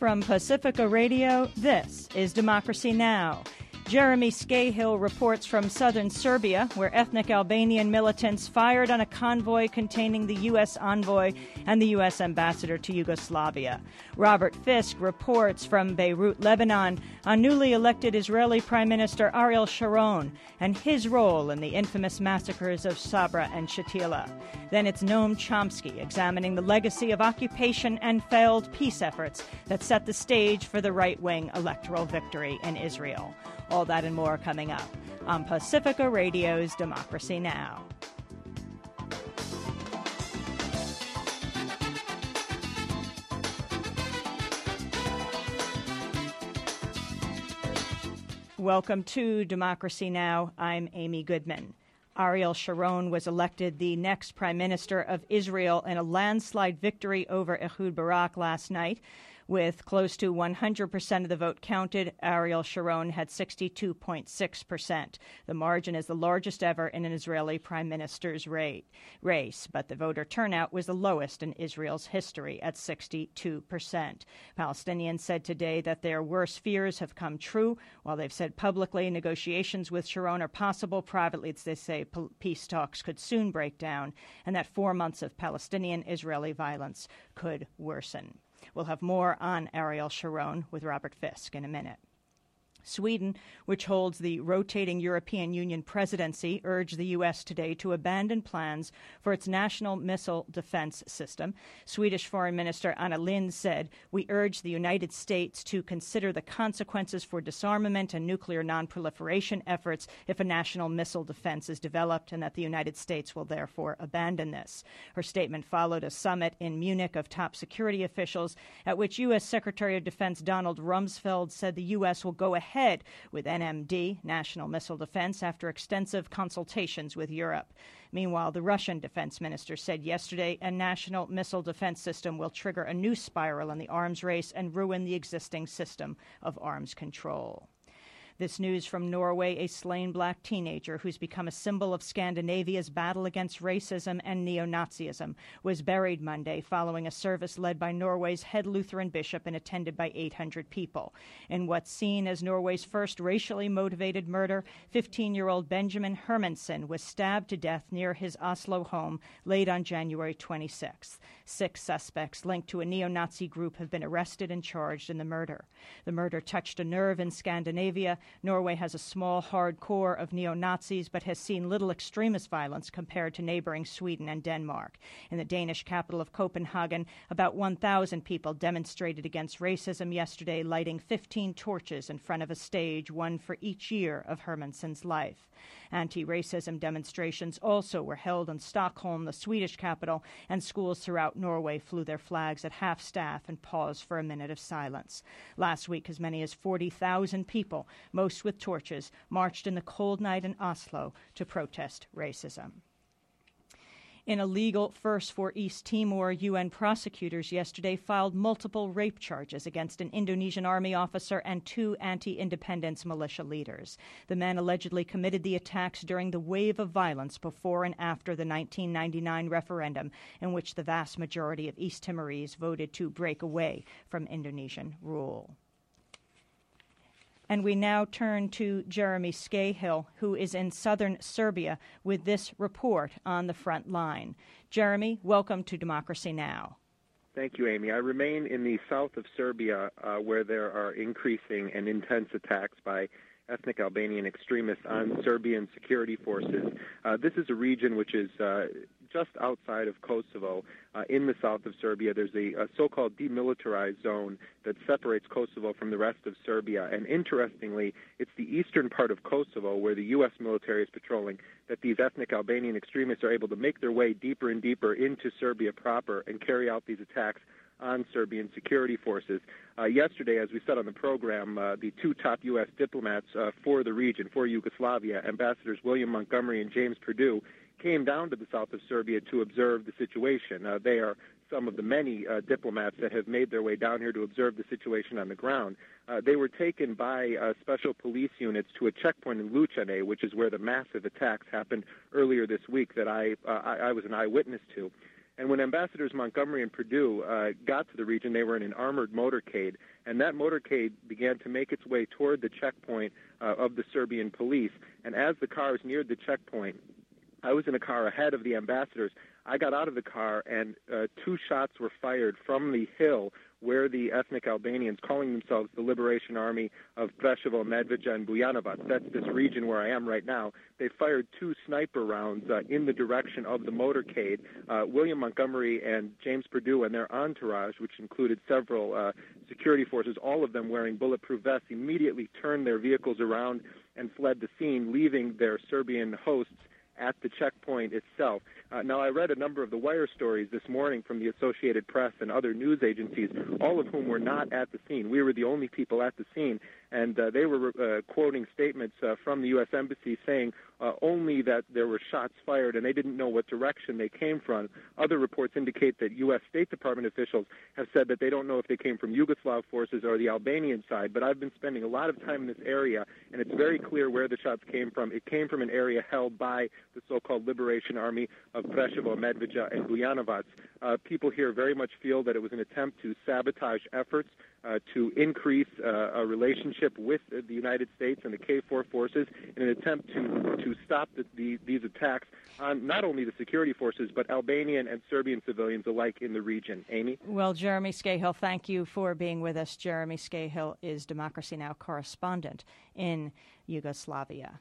From Pacifica Radio, this is Democracy Now! Jeremy Scahill reports from southern Serbia, where ethnic Albanian militants fired on a convoy containing the U.S. envoy and the U.S. ambassador to Yugoslavia. Robert Fisk reports from Beirut, Lebanon, on newly elected Israeli Prime Minister Ariel Sharon and his role in the infamous massacres of Sabra and Shatila. Then it's Noam Chomsky examining the legacy of occupation and failed peace efforts that set the stage for the right wing electoral victory in Israel. All that and more coming up on Pacifica Radio's Democracy Now! Welcome to Democracy Now! I'm Amy Goodman. Ariel Sharon was elected the next prime minister of Israel in a landslide victory over Ehud Barak last night. With close to 100% of the vote counted, Ariel Sharon had 62.6%. The margin is the largest ever in an Israeli prime minister's rate, race, but the voter turnout was the lowest in Israel's history at 62%. Palestinians said today that their worst fears have come true. While they've said publicly negotiations with Sharon are possible, privately they say peace talks could soon break down and that four months of Palestinian Israeli violence could worsen. We'll have more on Ariel Sharon with Robert Fisk in a minute. Sweden, which holds the rotating European Union presidency, urged the U.S. today to abandon plans for its national missile defense system. Swedish Foreign Minister Anna Lindh said, We urge the United States to consider the consequences for disarmament and nuclear nonproliferation efforts if a national missile defense is developed, and that the United States will therefore abandon this. Her statement followed a summit in Munich of top security officials, at which U.S. Secretary of Defense Donald Rumsfeld said the U.S. will go ahead ahead with NMD, National Missile Defense, after extensive consultations with Europe. Meanwhile, the Russian defense minister said yesterday a national missile defense system will trigger a new spiral in the arms race and ruin the existing system of arms control. This news from Norway a slain black teenager who's become a symbol of Scandinavia's battle against racism and neo Nazism was buried Monday following a service led by Norway's head Lutheran bishop and attended by 800 people. In what's seen as Norway's first racially motivated murder, 15 year old Benjamin Hermansen was stabbed to death near his Oslo home late on January 26th. Six suspects linked to a neo Nazi group have been arrested and charged in the murder. The murder touched a nerve in Scandinavia Norway has a small, hard core of neo Nazis, but has seen little extremist violence compared to neighboring Sweden and Denmark. In the Danish capital of Copenhagen, about 1,000 people demonstrated against racism yesterday, lighting 15 torches in front of a stage, one for each year of Hermansen's life. Anti racism demonstrations also were held in Stockholm, the Swedish capital, and schools throughout Norway flew their flags at half staff and paused for a minute of silence. Last week, as many as 40,000 people, most with torches, marched in the cold night in Oslo to protest racism. In a legal first for East Timor, UN prosecutors yesterday filed multiple rape charges against an Indonesian army officer and two anti independence militia leaders. The men allegedly committed the attacks during the wave of violence before and after the 1999 referendum, in which the vast majority of East Timorese voted to break away from Indonesian rule. And we now turn to Jeremy Scahill, who is in southern Serbia with this report on the front line. Jeremy, welcome to Democracy Now! Thank you, Amy. I remain in the south of Serbia uh, where there are increasing and intense attacks by ethnic Albanian extremists on Serbian security forces. Uh, this is a region which is uh, just outside of Kosovo, uh, in the south of Serbia. There's a, a so-called demilitarized zone that separates Kosovo from the rest of Serbia. And interestingly, it's the eastern part of Kosovo where the U.S. military is patrolling that these ethnic Albanian extremists are able to make their way deeper and deeper into Serbia proper and carry out these attacks on Serbian security forces. Uh, yesterday, as we said on the program, uh, the two top U.S. diplomats uh, for the region, for Yugoslavia, Ambassadors William Montgomery and James Pardew, came down to the south of Serbia to observe the situation. Uh, they are some of the many uh, diplomats that have made their way down here to observe the situation on the ground. Uh, they were taken by uh, special police units to a checkpoint in Luchane, which is where the massive attacks happened earlier this week that I, uh, I, I was an eyewitness to. And when Ambassadors Montgomery and Pardew uh, got to the region, they were in an armored motorcade, and that motorcade began to make its way toward the checkpoint uh, of the Serbian police. And as the cars neared the checkpoint, I was in a car ahead of the ambassadors. I got out of the car, and uh, two shots were fired from the hill where the ethnic Albanians, calling themselves the Liberation Army of Preševo, Medveđa, and Bujanovac, that's this region where I am right now, they fired two sniper rounds uh, in the direction of the motorcade. Uh, William Montgomery and James Pardew and their entourage, which included several uh, security forces, all of them wearing bulletproof vests, immediately turned their vehicles around and fled the scene, leaving their Serbian hosts at the checkpoint itself. Uh, now, I read a number of the wire stories this morning from the Associated Press and other news agencies, all of whom were not at the scene. We were the only people at the scene, and uh, they were uh, quoting statements uh, from the U.S. Embassy saying uh, only that there were shots fired and they didn't know what direction they came from. Other reports indicate that U.S. State Department officials have said that they don't know if they came from Yugoslav forces or the Albanian side, but I've been spending a lot of time in this area, and it's very clear where the shots came from. It came from an area held by the so-called Liberation Army of Preševo, Medveđa, and Bujanovac. Uh, people here very much feel that it was an attempt to sabotage efforts uh, to increase uh, a relationship with the United States and the KFOR forces in an attempt to to stop the, the, these attacks on not only the security forces but Albanian and Serbian civilians alike in the region. Amy. Well, Jeremy Scahill, thank you for being with us. Jeremy Scahill is Democracy Now! correspondent in Yugoslavia.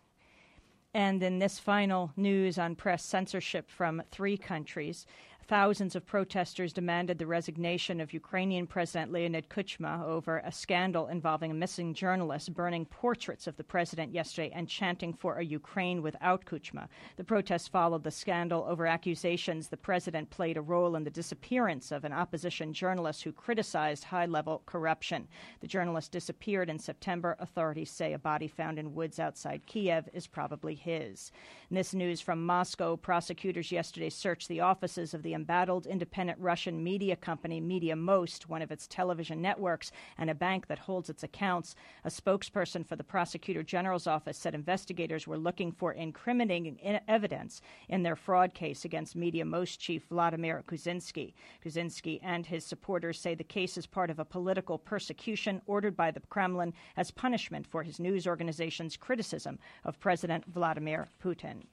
And in this final news on press censorship from three countries, Thousands of protesters demanded the resignation of Ukrainian President Leonid Kuchma over a scandal involving a missing journalist burning portraits of the president yesterday and chanting for a Ukraine without Kuchma. The protests followed the scandal over accusations the president played a role in the disappearance of an opposition journalist who criticized high level corruption. The journalist disappeared in September. Authorities say a body found in woods outside Kiev is probably his. In this news from Moscow, prosecutors yesterday searched the offices of the embattled independent Russian media company Media Most, one of its television networks, and a bank that holds its accounts. A spokesperson for the prosecutor general's office said investigators were looking for incriminating evidence in their fraud case against Media Most chief Vladimir Gusinsky. Gusinsky and his supporters say the case is part of a political persecution ordered by the Kremlin as punishment for his news organization's criticism of President Vladimir Putin.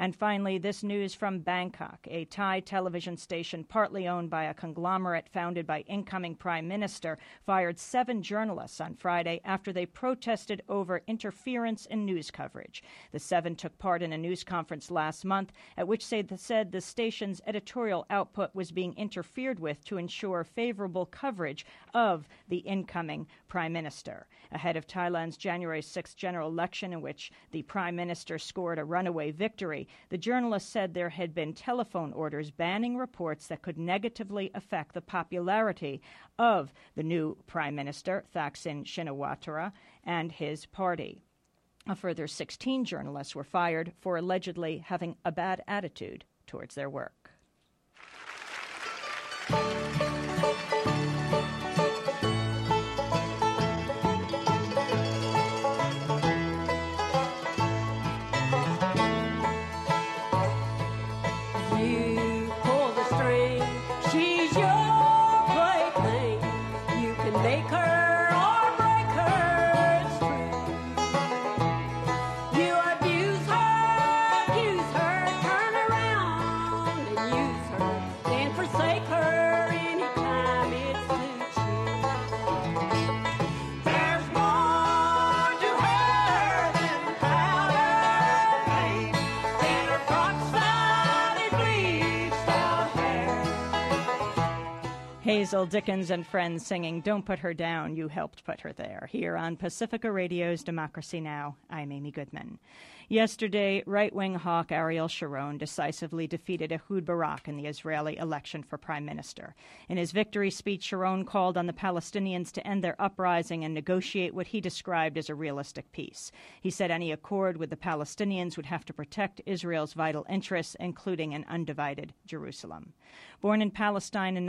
And finally, this news from Bangkok. A Thai television station, partly owned by a conglomerate founded by incoming Prime Minister, fired seven journalists on Friday after they protested over interference in news coverage. The seven took part in a news conference last month at which they said the station's editorial output was being interfered with to ensure favorable coverage of the incoming Prime Minister. Ahead of Thailand's January 6th general election, in which the Prime Minister scored a runaway victory, the journalist said there had been telephone orders banning reports that could negatively affect the popularity of the new Prime Minister, Thaksin Shinawatra, and his party. A further 16 journalists were fired for allegedly having a bad attitude towards their work. Hazel Dickens and friends singing Don't Put Her Down, You Helped Put Her There. Here on Pacifica Radio's Democracy Now!, I'm Amy Goodman. Yesterday, right wing hawk Ariel Sharon decisively defeated Ehud Barak in the Israeli election for prime minister. In his victory speech, Sharon called on the Palestinians to end their uprising and negotiate what he described as a realistic peace. He said any accord with the Palestinians would have to protect Israel's vital interests, including an undivided Jerusalem. Born in Palestine in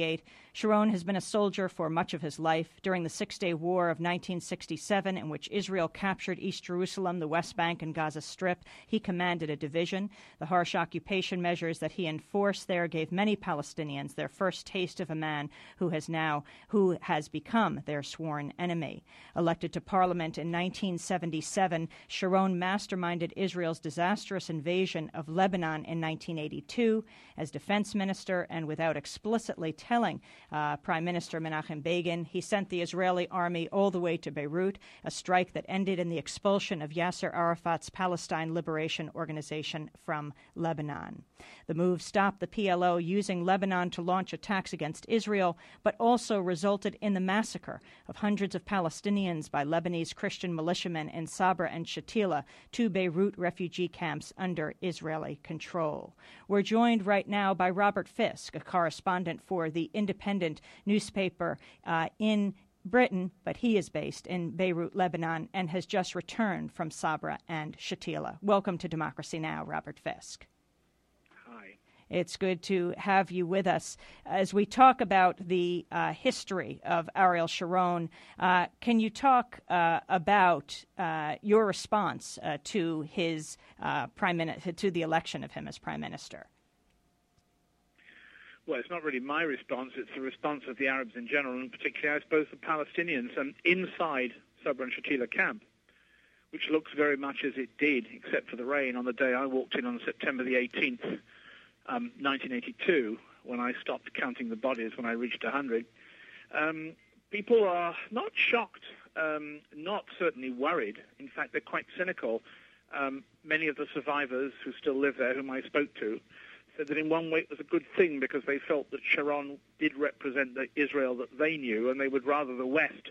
1928, Sharon has been a soldier for much of his life. During the Six Day War of 1967, in which Israel captured East Jerusalem, the West Bank, Bank and Gaza Strip. He commanded a division. The harsh occupation measures that he enforced there gave many Palestinians their first taste of a man who has now who has become their sworn enemy. Elected to parliament in 1977, Sharon masterminded Israel's disastrous invasion of Lebanon in 1982 as defense minister and without explicitly telling uh, Prime Minister Menachem Begin, he sent the Israeli army all the way to Beirut, a strike that ended in the expulsion of Yasser Arafat's Palestine Liberation Organization from Lebanon. The move stopped the PLO using Lebanon to launch attacks against Israel, but also resulted in the massacre of hundreds of Palestinians by Lebanese Christian militiamen in Sabra and Shatila, two Beirut refugee camps under Israeli control. We're joined right now by Robert Fisk, a correspondent for the independent newspaper uh, in Britain, but he is based in Beirut, Lebanon, and has just returned from Sabra and Shatila. Welcome to Democracy Now!, Robert Fisk. It's good to have you with us. As we talk about the uh, history of Ariel Sharon, uh, can you talk uh, about uh, your response uh, to his uh, prime minister, to the election of him as prime minister? Well, it's not really my response. It's the response of the Arabs in general, and particularly, I suppose, the Palestinians and inside Sabra and Shatila camp, which looks very much as it did, except for the rain, on the day I walked in on September the 18th um, 1982, when I stopped counting the bodies when I reached 100, um, people are not shocked, um, not certainly worried. In fact, they're quite cynical. Um, many of the survivors who still live there, whom I spoke to, said that in one way it was a good thing because they felt that Sharon did represent the Israel that they knew, and they would rather the West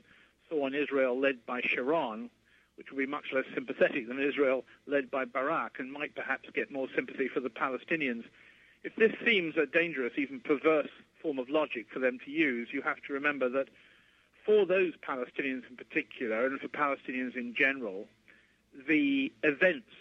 saw an Israel led by Sharon, which would be much less sympathetic than Israel led by Barak, and might perhaps get more sympathy for the Palestinians if this seems a dangerous, even perverse form of logic for them to use, you have to remember that for those Palestinians in particular, and for Palestinians in general, the events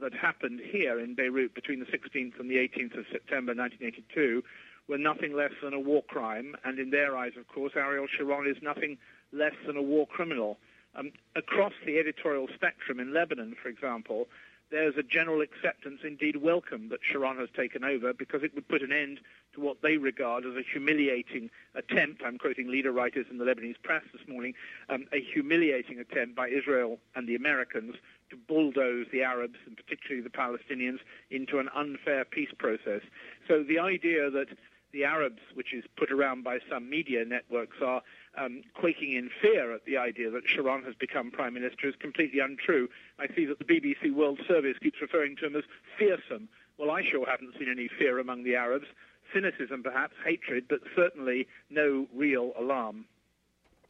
that happened here in Beirut between the 16th and the 18th of September 1982 were nothing less than a war crime, and in their eyes, of course, Ariel Sharon is nothing less than a war criminal. Um, across the editorial spectrum in Lebanon, for example, there's a general acceptance, indeed welcome, that Sharon has taken over because it would put an end to what they regard as a humiliating attempt. I'm quoting leader writers in the Lebanese press this morning, um, a humiliating attempt by Israel and the Americans to bulldoze the Arabs and particularly the Palestinians into an unfair peace process. So the idea that the Arabs, which is put around by some media networks, are um, quaking in fear at the idea that Sharon has become prime minister is completely untrue. I see that the BBC World Service keeps referring to him as fearsome. Well, I sure haven't seen any fear among the Arabs. Cynicism, perhaps, hatred, but certainly no real alarm.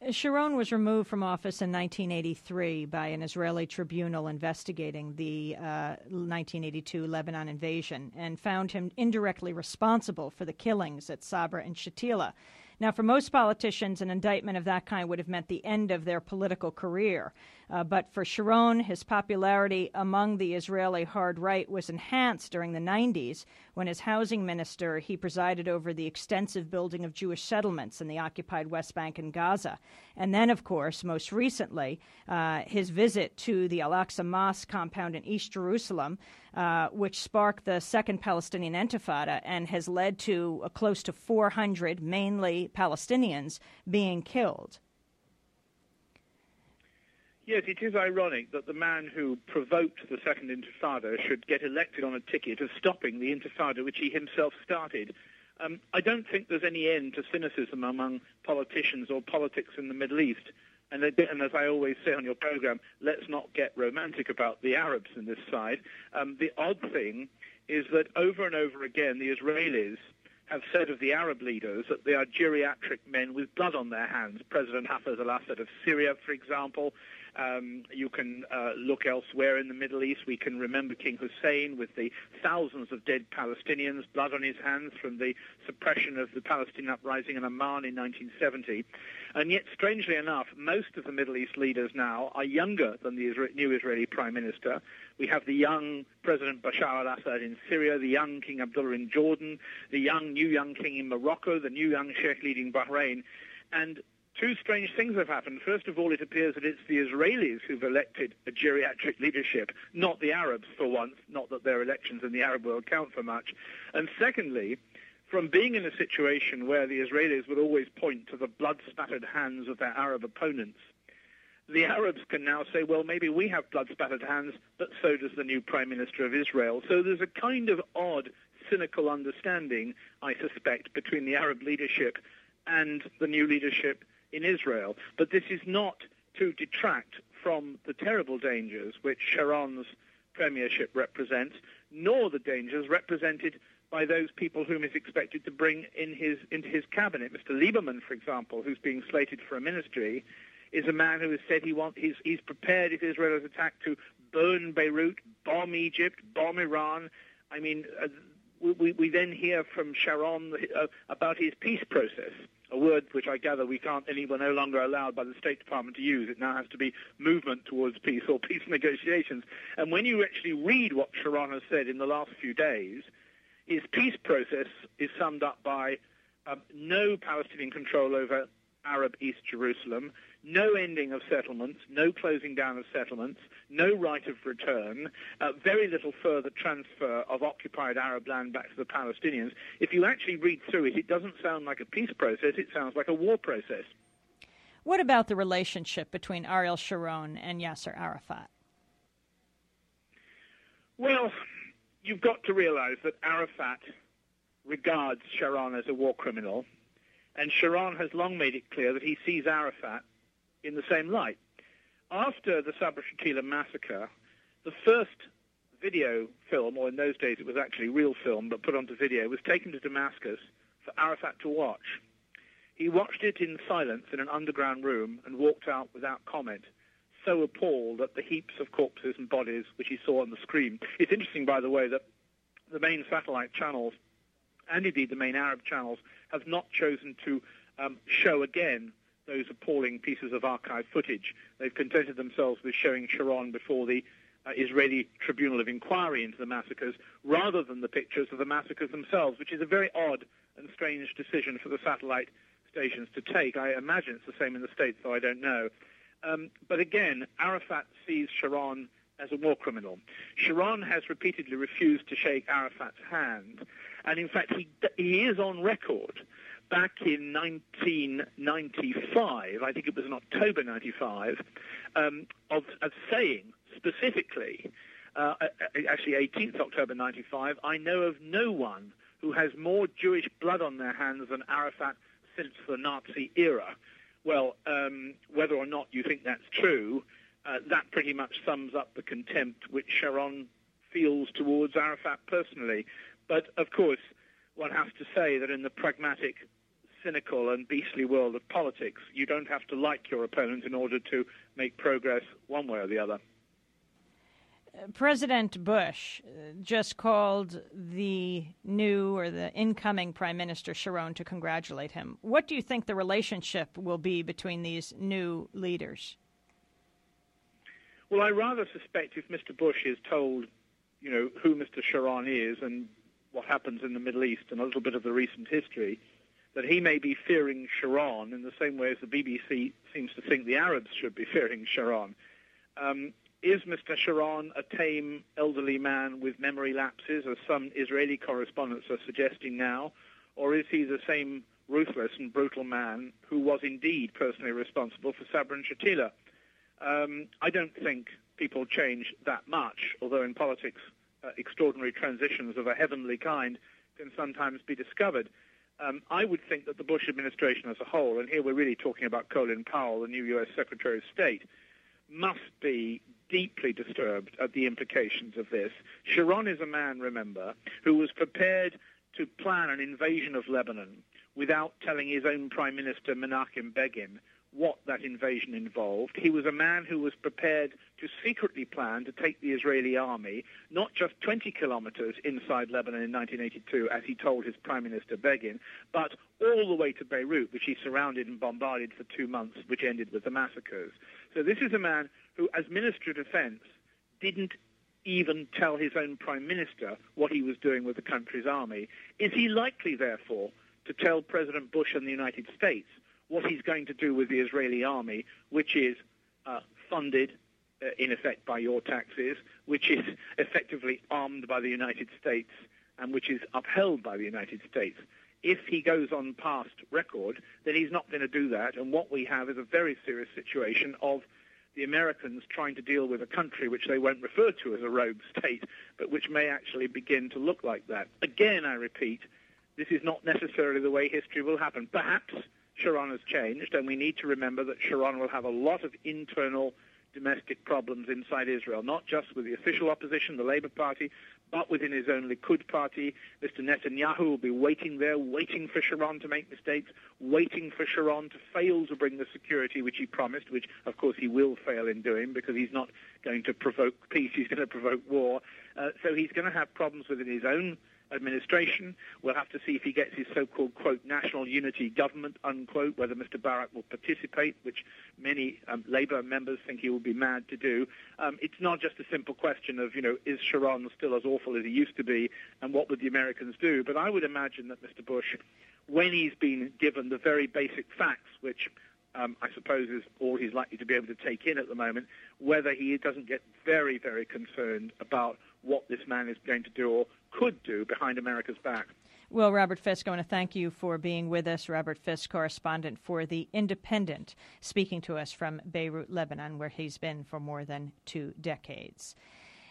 Sharon was removed from office in 1983 by an Israeli tribunal investigating the uh, 1982 Lebanon invasion and found him indirectly responsible for the killings at Sabra and Shatila. Now, for most politicians, an indictment of that kind would have meant the end of their political career. Uh, but for Sharon, his popularity among the Israeli hard right was enhanced during the 90s when, as housing minister, he presided over the extensive building of Jewish settlements in the occupied West Bank and Gaza. And then, of course, most recently, uh, his visit to the Al Aqsa Mosque compound in East Jerusalem, uh, which sparked the Second Palestinian Intifada and has led to close to 400, mainly Palestinians, being killed. Yes, it is ironic that the man who provoked the Second Intifada should get elected on a ticket of stopping the Intifada which he himself started. Um, I don't think there's any end to cynicism among politicians or politics in the Middle East. And, and, as I always say on your program, let's not get romantic about the Arabs in this side. Um, the odd thing is that over and over again, the Israelis have said of the Arab leaders that they are geriatric men with blood on their hands. President Hafez al-Assad of Syria, for example, um, you can uh, look elsewhere in the Middle East. We can remember King Hussein with the thousands of dead Palestinians, blood on his hands from the suppression of the Palestinian uprising in Amman in 1970. And yet, strangely enough, most of the Middle East leaders now are younger than the Isra- new Israeli prime minister. We have the young President Bashar al-Assad in Syria, the young King Abdullah in Jordan, the young, new young king in Morocco, the new young sheikh leading Bahrain. And two strange things have happened. First of all, it appears that it's the Israelis who've elected a geriatric leadership, not the Arabs for once, not that their elections in the Arab world count for much. And secondly, from being in a situation where the Israelis would always point to the blood-spattered hands of their Arab opponents, the Arabs can now say, well, maybe we have blood-spattered hands, but so does the new Prime Minister of Israel. So there's a kind of odd, cynical understanding, I suspect, between the Arab leadership and the new leadership in Israel. But this is not to detract from the terrible dangers which Sharon's premiership represents, nor the dangers represented by those people whom he's expected to bring in his into his cabinet. Mr. Lieberman, for example, who's being slated for a ministry, is a man who has said he wants he's, he's prepared if Israel is attacked to burn Beirut, bomb Egypt, bomb Iran. I mean, uh, we, we then hear from Sharon uh, about his peace process a word which I gather we can't any we're no longer allowed by the State Department to use. It now has to be movement towards peace or peace negotiations. And when you actually read what Sharon has said in the last few days, his peace process is summed up by um, no Palestinian control over Arab East Jerusalem, no ending of settlements, no closing down of settlements, no right of return, uh, very little further transfer of occupied Arab land back to the Palestinians. If you actually read through it, it doesn't sound like a peace process, it sounds like a war process. What about the relationship between Ariel Sharon and Yasser Arafat? Well, you've got to realize that Arafat regards Sharon as a war criminal, and Sharon has long made it clear that he sees Arafat in the same light. After the Sabra Shatila massacre, the first video film, or in those days it was actually real film, but put onto video, was taken to Damascus for Arafat to watch. He watched it in silence in an underground room and walked out without comment, so appalled at the heaps of corpses and bodies which he saw on the screen. It's interesting, by the way, that the main satellite channels, and indeed the main Arab channels, have not chosen to um, show again those appalling pieces of archive footage. They've contented themselves with showing Sharon before the uh, Israeli Tribunal of Inquiry into the massacres rather than the pictures of the massacres themselves, which is a very odd and strange decision for the satellite stations to take. I imagine it's the same in the States, though I don't know. Um, but again, Arafat sees Sharon as a war criminal. Sharon has repeatedly refused to shake Arafat's hand, and in fact, he, he is on record back in 1995, I think it was in October 95, um, of, of, saying specifically, uh, actually 18th October 95, I know of no one who has more Jewish blood on their hands than Arafat since the Nazi era. Well, um, whether or not you think that's true, uh, that pretty much sums up the contempt which Sharon feels towards Arafat personally. But of course, one has to say that in the pragmatic cynical and beastly world of politics, you don't have to like your opponent in order to make progress one way or the other. President Bush uh, just called the new or the incoming Prime Minister Sharon to congratulate him. What do you think the relationship will be between these new leaders? Well, I rather suspect if Mr. Bush is told, you know, who Mr. Sharon is and what happens in the Middle East and a little bit of the recent history, that he may be fearing Sharon in the same way as the BBC seems to think the Arabs should be fearing Sharon. Um, is Mr. Sharon a tame, elderly man with memory lapses, as some Israeli correspondents are suggesting now, or is he the same ruthless and brutal man who was indeed personally responsible for Sabra and Shatila? Um, I don't think people change that much, although in politics, uh, extraordinary transitions of a heavenly kind can sometimes be discovered. Um, I would think that the Bush administration as a whole, and here we're really talking about Colin Powell, the new U.S. Secretary of State, must be deeply disturbed at the implications of this. Sharon is a man, remember, who was prepared to plan an invasion of Lebanon without telling his own Prime Minister Menachem Begin what that invasion involved. He was a man who was prepared to secretly plan to take the Israeli army not just 20 kilometers inside Lebanon in 1982, as he told his Prime Minister Begin, but all the way to Beirut, which he surrounded and bombarded for two months, which ended with the massacres. So this is a man who, as Minister of Defense, didn't even tell his own Prime Minister what he was doing with the country's army. Is he likely, therefore, to tell President Bush and the United States what he's going to do with the Israeli army, which is uh, funded uh, in effect by your taxes, which is effectively armed by the United States, and which is upheld by the United States. If he goes on past record, then he's not going to do that. And what we have is a very serious situation of the Americans trying to deal with a country which they won't refer to as a rogue state, but which may actually begin to look like that. Again, I repeat, this is not necessarily the way history will happen. Perhaps Sharon has changed, and we need to remember that Sharon will have a lot of internal domestic problems inside Israel, not just with the official opposition, the Labour Party, but within his own Likud party. Mr. Netanyahu will be waiting there, waiting for Sharon to make mistakes, waiting for Sharon to fail to bring the security which he promised, which of course he will fail in doing because he's not going to provoke peace, he's going to provoke war. Uh, so he's going to have problems within his own administration. We'll have to see if he gets his so-called, quote, national unity government, unquote, whether Mr. Barak will participate, which many um, Labour members think he will be mad to do. Um, it's not just a simple question of, you know, is Sharon still as awful as he used to be, and what would the Americans do? But I would imagine that Mr. Bush, when he's been given the very basic facts, which um, I suppose is all he's likely to be able to take in at the moment, whether he doesn't get very, very concerned about what this man is going to do or could do behind America's back. Well, Robert Fisk, I want to thank you for being with us. Robert Fisk, correspondent for The Independent, speaking to us from Beirut, Lebanon, where he's been for more than two decades.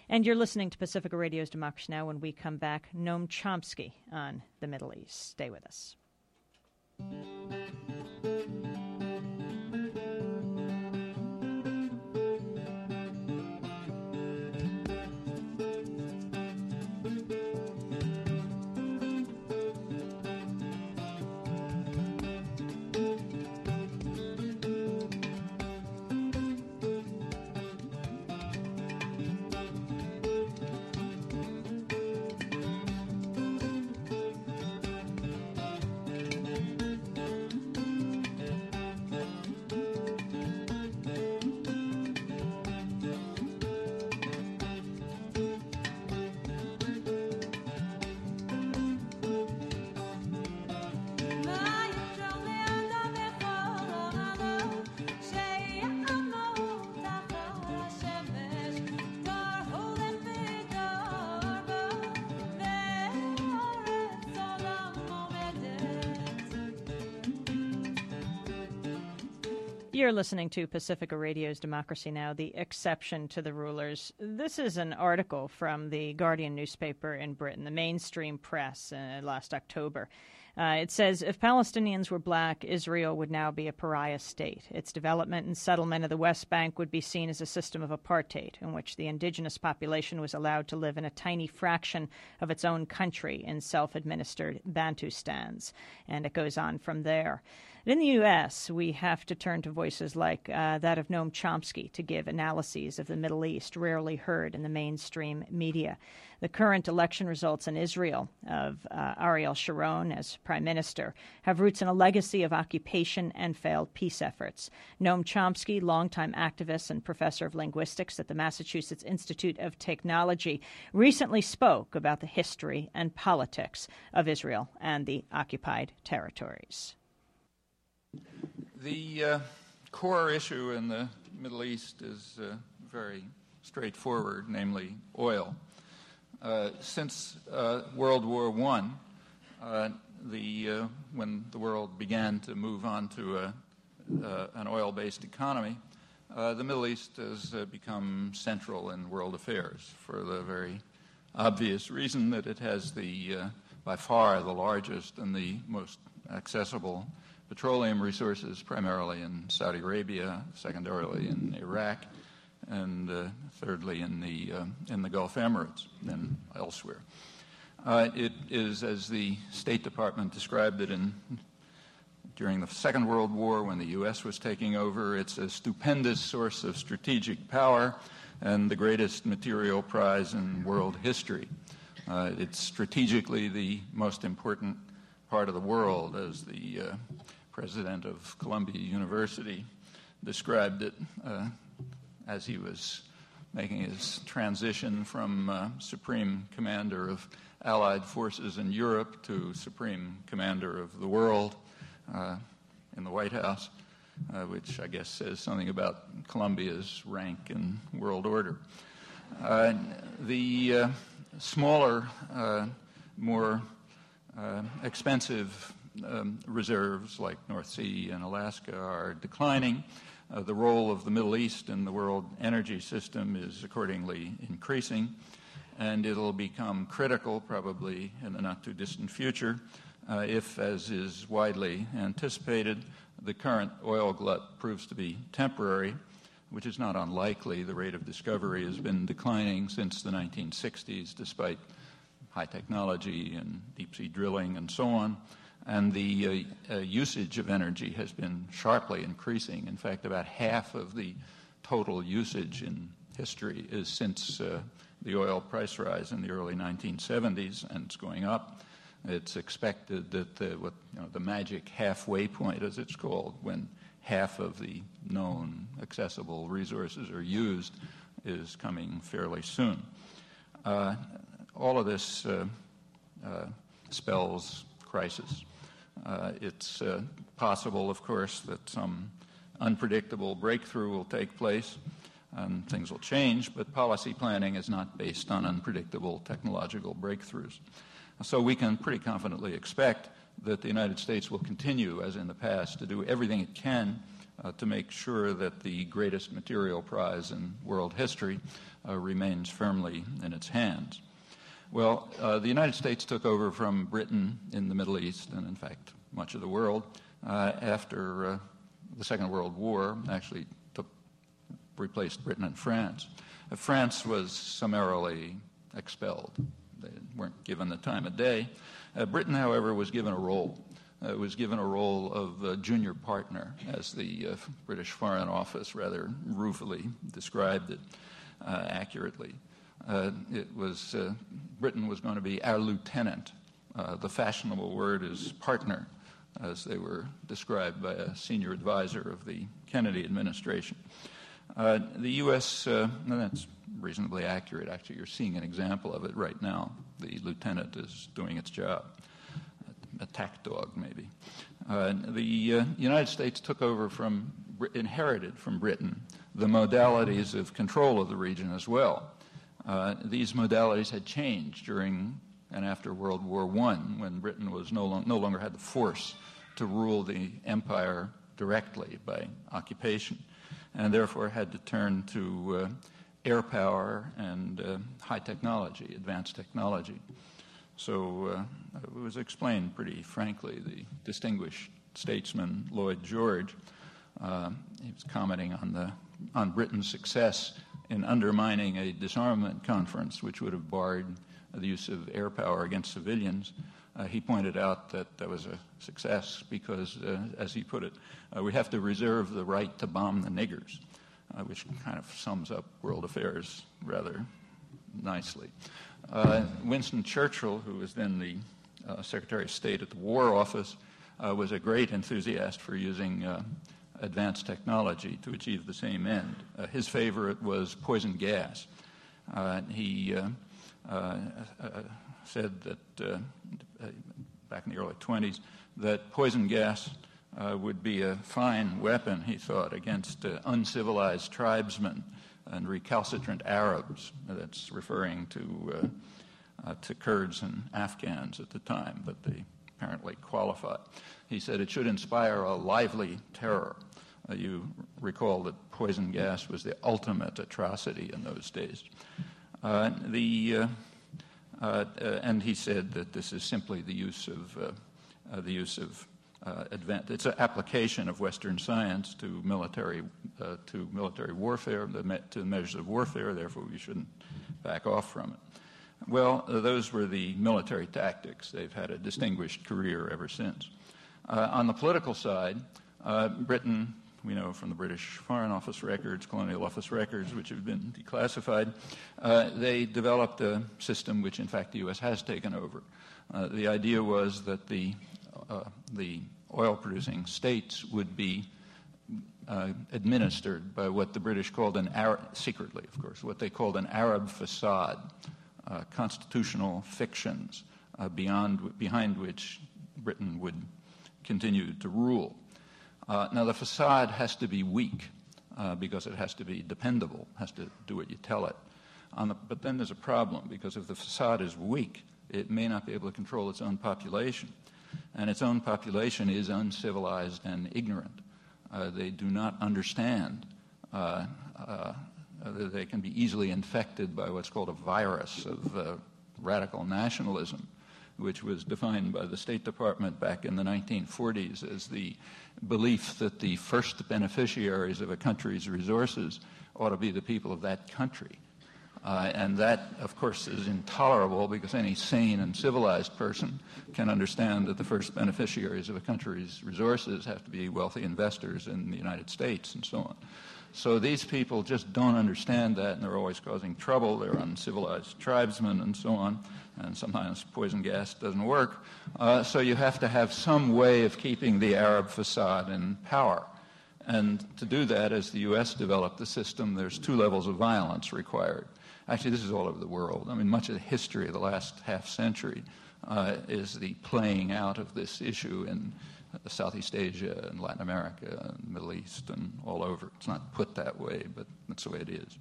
And you're listening to Pacifica Radio's Democracy Now! When we come back, Noam Chomsky on the Middle East. Stay with us. You're listening to Pacifica Radio's Democracy Now!, the exception to the rulers. This is an article from the Guardian newspaper in Britain, the mainstream press, uh, last October. Uh, it says if Palestinians were black, Israel would now be a pariah state. Its development and settlement of the West Bank would be seen as a system of apartheid, in which the indigenous population was allowed to live in a tiny fraction of its own country in self administered Bantustans. And it goes on from there. In the U.S., we have to turn to voices like uh, that of Noam Chomsky to give analyses of the Middle East rarely heard in the mainstream media. The current election results in Israel of uh, Ariel Sharon as prime minister have roots in a legacy of occupation and failed peace efforts. Noam Chomsky, longtime activist and professor of linguistics at the Massachusetts Institute of Technology, recently spoke about the history and politics of Israel and the occupied territories. The uh, core issue in the Middle East is uh, very straightforward, namely oil. Uh, since uh, World War I, uh, the, uh, when the world began to move on to a, an oil based economy, the Middle East has become central in world affairs for the very obvious reason that it has the, by far, the largest and the most accessible petroleum resources, primarily in Saudi Arabia, secondarily in Iraq, and uh, thirdly in the, uh, in the Gulf Emirates and elsewhere. Uh, it is, as the State Department described it in, during the Second World War when the U.S. was taking over, it's a stupendous source of strategic power and the greatest material prize in world history. Uh, it's strategically the most important part of the world, as the uh, president of Columbia University, described it uh, as he was making his transition from uh, Supreme Commander of Allied forces in Europe to Supreme Commander of the world uh, in the White House, uh, which I guess says something about Columbia's rank in world order. Uh, the uh, smaller, more expensive um, reserves like North Sea and Alaska are declining. Uh, the role of the Middle East in the world energy system is accordingly increasing, and it'll become critical probably in the not too distant future uh, if, as is widely anticipated, the current oil glut proves to be temporary, which is not unlikely. The rate of discovery has been declining since the 1960s, despite high technology and deep sea drilling and so on and the uh, uh, usage of energy has been sharply increasing. In fact, about half of the total usage in history is since uh, the oil price rise in the early 1970s, and it's going up. It's expected that the, what, you know, the magic halfway point, as it's called, when half of the known accessible resources are used, is coming fairly soon. Uh, all of this uh, uh, spells crisis. Uh, it's uh, possible, of course, that some unpredictable breakthrough will take place and things will change, but policy planning is not based on unpredictable technological breakthroughs. So we can pretty confidently expect that the United States will continue, as in the past, to do everything it can uh, to make sure that the greatest material prize in world history uh, remains firmly in its hands. Well, uh, the United States took over from Britain in the Middle East, and in fact, much of the world, uh, after uh, the Second World War, actually took, replaced Britain and France. Uh, France was summarily expelled. They weren't given the time of day. Uh, Britain, however, was given a role. Uh, was given a role of junior partner, as the British Foreign Office rather ruefully described it accurately. Uh, it was uh, Britain was going to be our lieutenant. Uh, the fashionable word is partner, as they were described by a senior advisor of the Kennedy administration. Uh, the U.S. Uh, that's reasonably accurate. Actually, you're seeing an example of it right now. The lieutenant is doing its job. Attack dog, maybe. the United States took over from, inherited from Britain the modalities of control of the region as well. Uh, these modalities had changed during and after World War I, when Britain was no, lo- no longer had the force to rule the empire directly by occupation, and therefore had to turn to uh, air power and uh, high technology, advanced technology. So uh, it was explained pretty frankly. The distinguished statesman Lloyd George, uh, he was commenting on the on Britain's success in undermining a disarmament conference, which would have barred the use of air power against civilians. Uh, he pointed out that that was a success because, uh, as he put it, uh, we have to reserve the right to bomb the niggers, uh, which kind of sums up world affairs rather nicely. Uh, Winston Churchill, who was then the uh, Secretary of State at the War Office, was a great enthusiast for using advanced technology to achieve the same end. Uh, his favorite was poison gas. Uh, he uh, uh, uh said that uh, back in the early 20s that poison gas would be a fine weapon, he thought, against uncivilized tribesmen and recalcitrant Arabs. That's referring to, to Kurds and Afghans at the time, but they apparently qualified. He said it should inspire a lively terror. Uh, you recall that poison gas was the ultimate atrocity in those days. Uh, the, uh, uh and he said that this is simply the use of uh, the use of advanced. It's an application of Western science to military to military warfare, to the measures of warfare. Therefore, we shouldn't back off from it. Well, those were the military tactics. They've had a distinguished career ever since. on the political side, Britain we know from the British Foreign Office records, Colonial Office records, which have been declassified, uh, they developed a system which, in fact, the U.S. has taken over. Uh, the idea was that the, uh, the oil producing states would be uh, administered by what the British called an Arab, secretly, of course, what they called an Arab facade, uh, constitutional fictions uh, beyond, behind which Britain would continue to rule. Uh, now, the facade has to be weak uh, because it has to be dependable, has to do what you tell it. The, but then there's a problem because if the facade is weak, it may not be able to control its own population. And its own population is uncivilized and ignorant. Uh, they do not understand. Uh, uh, they can be easily infected by what's called a virus of uh, radical nationalism, which was defined by the State Department back in the 1940s as the belief that the first beneficiaries of a country's resources ought to be the people of that country. Uh, and that, of course, is intolerable because any sane and civilized person can understand that the first beneficiaries of a country's resources have to be wealthy investors in the United States and so on. So these people just don't understand that, and they're always causing trouble. They're uncivilized tribesmen and so on, and sometimes poison gas doesn't work. Uh, so you have to have some way of keeping the Arab facade in power. And to do that, as the U.S. developed the system, there's two levels of violence required. Actually, this is all over the world. I mean, much of the history of the last half century uh, is the playing out of this issue in Southeast Asia and Latin America and Middle East and all over. It's not put that way, but that's the way it is.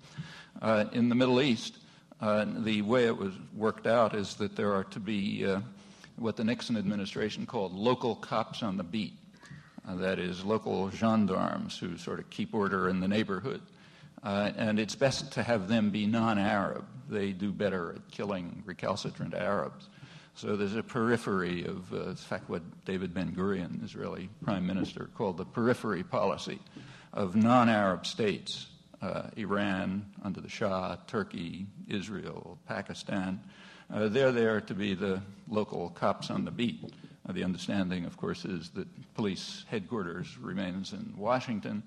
Uh, in the Middle East, uh, the way it was worked out is that there are to be uh, what the Nixon administration called local cops on the beat. Uh, that is, local gendarmes who sort of keep order in the neighborhood. Uh, and it's best to have them be non Arab. They do better at killing recalcitrant Arabs. So there's a periphery of, uh, in fact, what David Ben Gurion, Israeli prime minister, called the periphery policy of non Arab states uh, Iran under the Shah, Turkey, Israel, Pakistan. Uh, they're there to be the local cops on the beat. Uh, the understanding, of course, is that police headquarters remains in Washington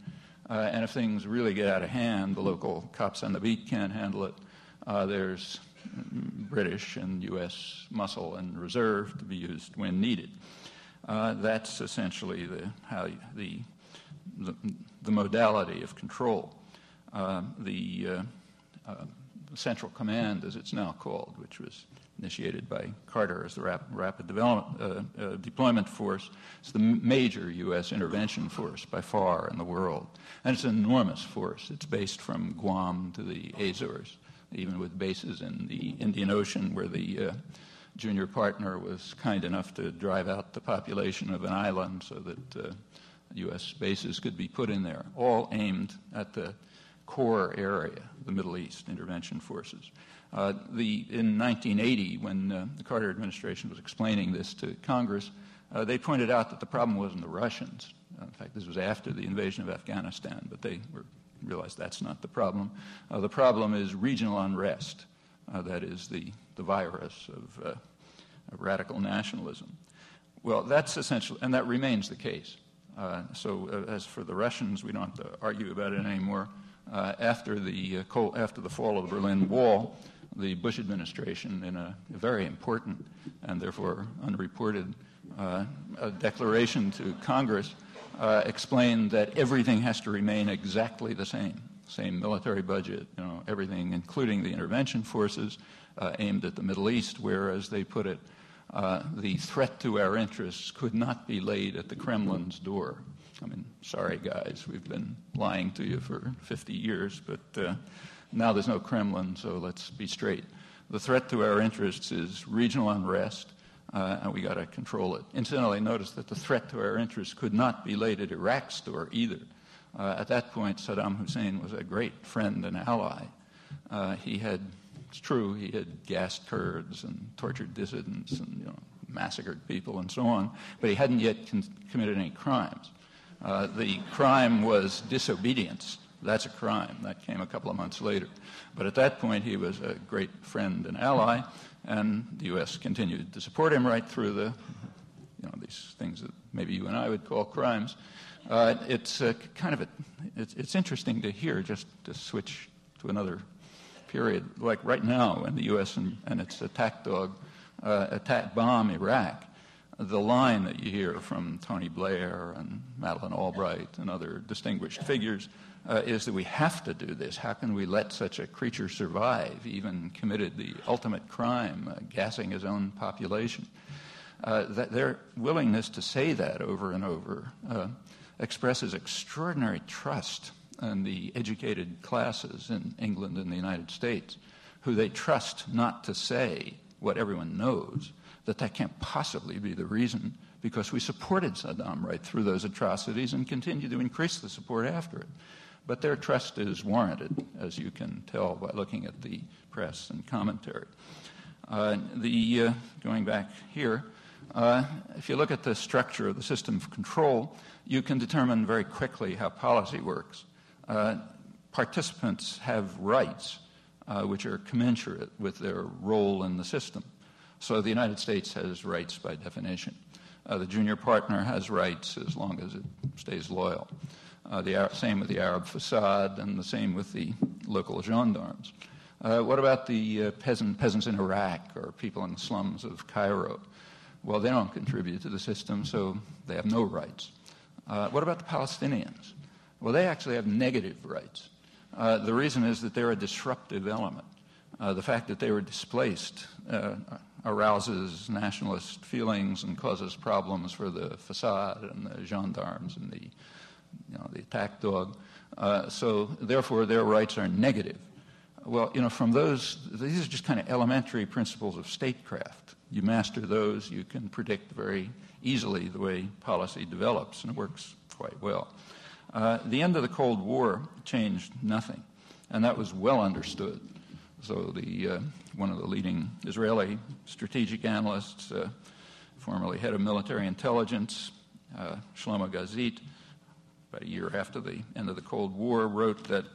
uh, and if things really get out of hand, the local cops on the beat can't handle it. Uh, there's British and U.S. muscle and reserve to be used when needed. Uh, that's essentially the, how the, the, the modality of control. Uh, the uh, uh, Central Command, as it's now called, which was initiated by Carter as the rap- rapid development, uh, uh, deployment force. It's the major U.S. intervention force by far in the world. And it's an enormous force. It's based from Guam to the Azores, even with bases in the Indian Ocean where the uh, junior partner was kind enough to drive out the population of an island so that U.S. Uh, bases could be put in there, all aimed at the core area, the Middle East intervention forces. Uh, the, in 1980, when uh, the Carter administration was explaining this to Congress, uh, they pointed out that the problem wasn't the Russians. In fact, this was after the invasion of Afghanistan, but they were, realized that's not the problem. Uh, the problem is regional unrest. Uh, that is the, the virus of, of radical nationalism. Well, that's essential, and that remains the case. so, as for the Russians, we don't have to argue about it anymore. after, the, after the fall of the Berlin Wall, the Bush administration, in a very important and therefore unreported uh, declaration to Congress, uh, explained that everything has to remain exactly the same. Same military budget, you know, everything, including the intervention forces uh, aimed at the Middle East, where, as they put it, uh, the threat to our interests could not be laid at the Kremlin's door. I mean, sorry, guys, we've been lying to you for 50 years, but uh, now there's no Kremlin, so let's be straight. The threat to our interests is regional unrest, uh, and we got to control it. Incidentally, notice that the threat to our interests could not be laid at Iraq's door either. Uh, at that point, Saddam Hussein was a great friend and ally. Uh, he had, it's true, he had gassed Kurds and tortured dissidents and you know, massacred people and so on, but he hadn't yet con- committed any crimes. Uh, the crime was disobedience that's a crime. That came a couple of months later. But at that point, he was a great friend and ally, and the U.S. continued to support him right through the, you know, these things that maybe you and I would call crimes. Uh, it's uh, kind of a, it's, it's interesting to hear, just to switch to another period, like right now when the U.S. and, and its attack dog uh, attack bomb Iraq, the line that you hear from Tony Blair and Madeleine Albright and other distinguished figures uh, is that we have to do this. How can we let such a creature survive, even committed the ultimate crime, uh, gassing his own population? Uh, that their willingness to say that over and over uh, expresses extraordinary trust in the educated classes in England and the United States, who they trust not to say what everyone knows, that that can't possibly be the reason because we supported Saddam right through those atrocities and continue to increase the support after it. But their trust is warranted, as you can tell by looking at the press and commentary. Uh, the, uh, going back here, uh, if you look at the structure of the system of control, you can determine very quickly how policy works. Uh, participants have rights uh, which are commensurate with their role in the system. So the United States has rights by definition. Uh, the junior partner has rights as long as it stays loyal. Uh, the same with the Arab facade, and the same with the local gendarmes. Uh, what about the uh, peasant, peasants in Iraq or people in the slums of Cairo? Well, they don't contribute to the system, so they have no rights. Uh, what about the Palestinians? Well, they actually have negative rights. Uh, the reason is that they're a disruptive element. Uh, the fact that they were displaced arouses nationalist feelings and causes problems for the facade and the gendarmes and the, you know, the attack dog. Uh, so, therefore, their rights are negative. Well, you know, from those, these are just kind of elementary principles of statecraft. You master those, you can predict very easily the way policy develops, and it works quite well. Uh, the end of the Cold War changed nothing, and that was well understood. So, the, uh, one of the leading Israeli strategic analysts, uh, formerly head of military intelligence, uh, Shlomo Gazit, about a year after the end of the Cold War, wrote that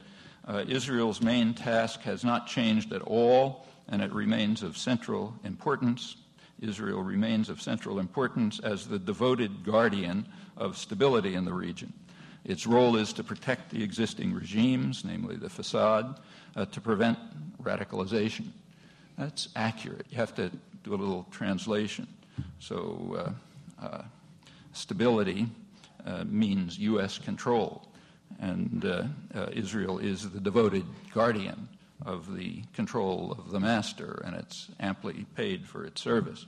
uh, Israel's main task has not changed at all, and it remains of central importance. Israel remains of central importance as the devoted guardian of stability in the region. Its role is to protect the existing regimes, namely the facade, uh, to prevent radicalization. That's accurate. You have to do a little translation. So, uh, uh, stability means U.S. control, and uh, uh, Israel is the devoted guardian of the control of the master, and it's amply paid for its service.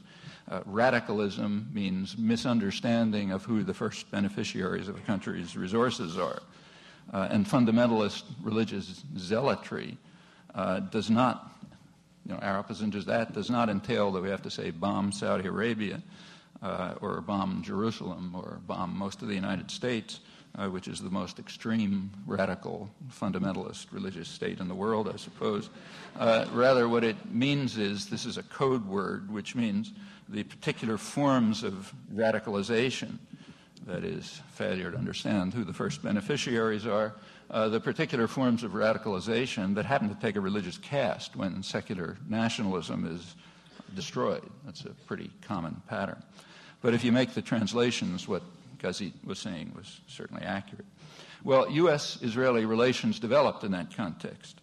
Uh, radicalism means misunderstanding of who the first beneficiaries of a country's resources are. Uh, and fundamentalist religious zealotry uh, does not, you know, our opposition to that does not entail that we have to say bomb Saudi Arabia uh, or bomb Jerusalem or bomb most of the United States. Uh, which is the most extreme, radical, fundamentalist religious state in the world, I suppose. Uh, rather, what it means is this is a code word, which means the particular forms of radicalization, that is, failure to understand who the first beneficiaries are, uh, the particular forms of radicalization that happen to take a religious cast when secular nationalism is destroyed. That's a pretty common pattern. But if you make the translations, what Gazit was saying was certainly accurate. Well, U.S. Israeli relations developed in that context.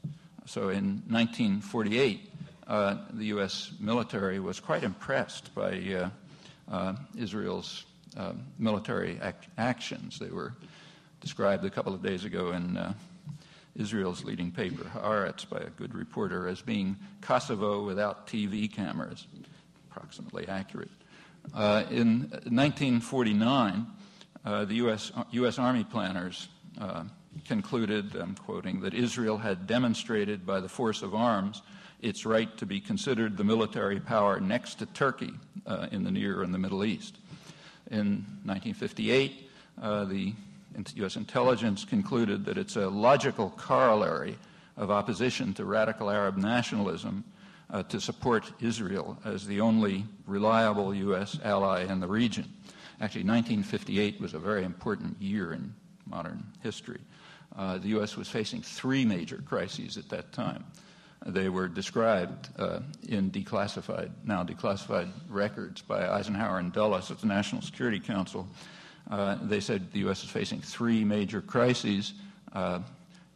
So in 1948, uh, the U.S. military was quite impressed by uh, uh, Israel's uh, military ac- actions. They were described a couple of days ago in uh, Israel's leading paper, Haaretz, by a good reporter, as being Kosovo without TV cameras. Approximately accurate. Uh, in 1949, the US, U.S. Army planners concluded, I'm quoting, that Israel had demonstrated by the force of arms its right to be considered the military power next to Turkey uh, in the Near and the Middle East. In 1958, uh, the U.S. intelligence concluded that it's a logical corollary of opposition to radical Arab nationalism uh, to support Israel as the only reliable U.S. ally in the region. Actually, 1958 was a very important year in modern history. Uh, the U.S. was facing three major crises at that time. They were described uh, in declassified, now declassified records by Eisenhower and Dulles at the National Security Council. Uh, they said the U.S. is facing three major crises uh,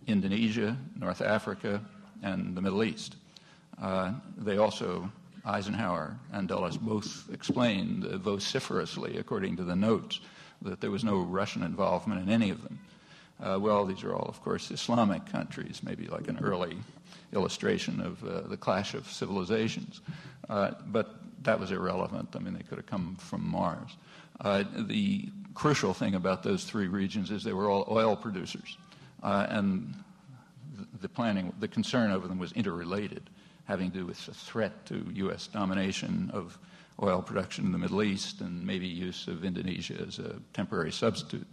Indonesia, North Africa, and the Middle East. Uh, they also, Eisenhower and Dulles both explained vociferously, according to the notes, that there was no Russian involvement in any of them. Uh, well, these are all, of course, Islamic countries, maybe like an early illustration of uh, the clash of civilizations. Uh, but that was irrelevant. I mean, they could have come from Mars. Uh, the crucial thing about those three regions is they were all oil producers. Uh, and the planning, the concern over them was interrelated, having to do with a threat to U.S. domination of oil production in the Middle East and maybe use of Indonesia as a temporary substitute.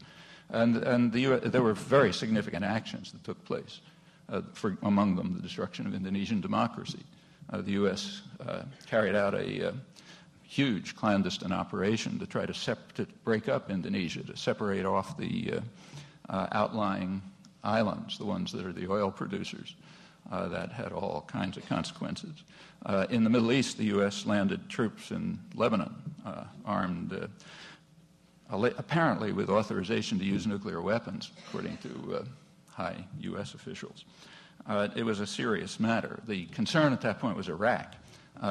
And, and the US, there were very significant actions that took place, uh, for, among them the destruction of Indonesian democracy. Uh, the U.S. Uh, carried out a uh, huge clandestine operation to try to, sep- to, break up Indonesia, to separate off the uh, uh, outlying islands, the ones that are the oil producers. Uh, that had all kinds of consequences. Uh, in the Middle East, the U.S. landed troops in Lebanon, uh, armed uh, apparently with authorization to use nuclear weapons, according to uh, high U.S. officials. Uh, it was a serious matter. The concern at that point was Iraq.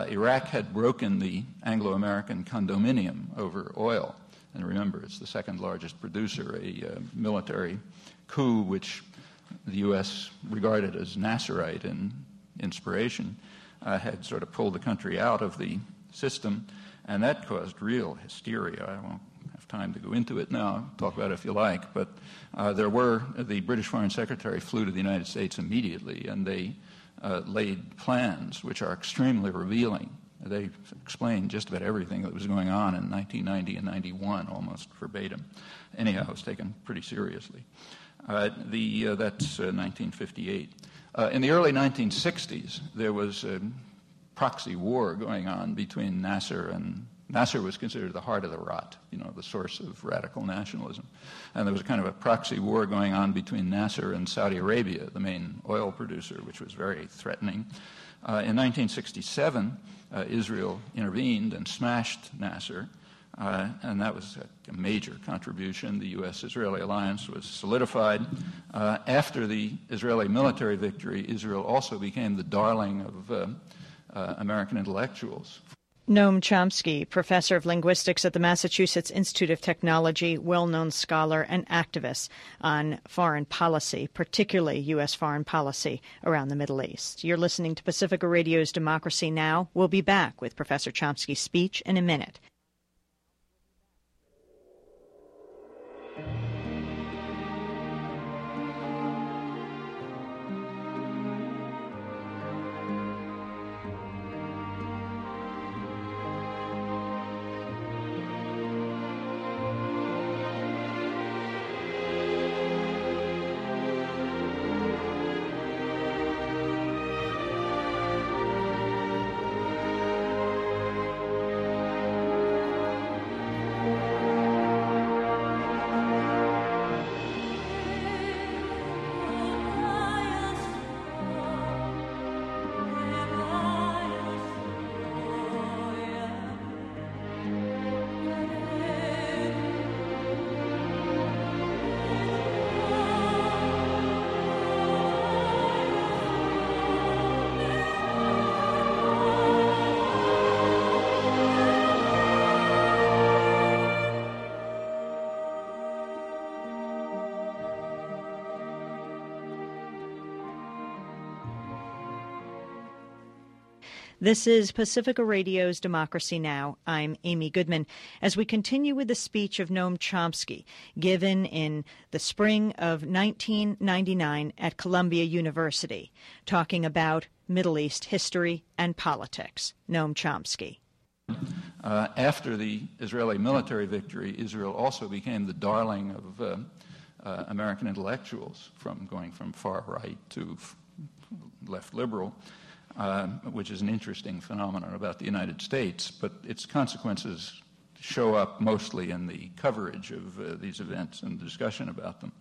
Iraq had broken the Anglo American condominium over oil. And remember, it's the second largest producer, a military coup which the U.S. regarded as Nasserite in inspiration, uh, had sort of pulled the country out of the system, and that caused real hysteria. I won't have time to go into it now, talk about it if you like, but uh, there were, the British Foreign Secretary flew to the United States immediately, and they uh, laid plans which are extremely revealing. They explained just about everything that was going on in 1990 and 91, almost verbatim. Anyhow, it was taken pretty seriously. Uh, the, uh, that's 1958. Uh, in the early 1960s, there was a proxy war going on between Nasser and Nasser was considered the heart of the rot, you know, the source of radical nationalism. And there was kind of a proxy war going on between Nasser and Saudi Arabia, the main oil producer, which was very threatening. Uh, in 1967, uh, Israel intervened and smashed Nasser. Uh, and that was a, major contribution. The U.S. Israeli alliance was solidified. Uh, after the Israeli military victory, Israel also became the darling of uh, uh American intellectuals. Noam Chomsky, professor of linguistics at the Massachusetts Institute of Technology, well known scholar and activist on foreign policy, particularly U.S. foreign policy around the Middle East. You're listening to Pacifica Radio's Democracy Now! We'll be back with Professor Chomsky's speech in a minute. This is Pacifica Radio's Democracy Now! I'm Amy Goodman. As we continue with the speech of Noam Chomsky, given in the spring of 1999 at Columbia University, talking about Middle East history and politics. Noam Chomsky. Uh, after the Israeli military victory, Israel also became the darling of uh, uh, American intellectuals, from going from far right to left liberal uh, which is an interesting phenomenon about the United States, but its consequences show up mostly in the coverage of uh, these events and discussion about them.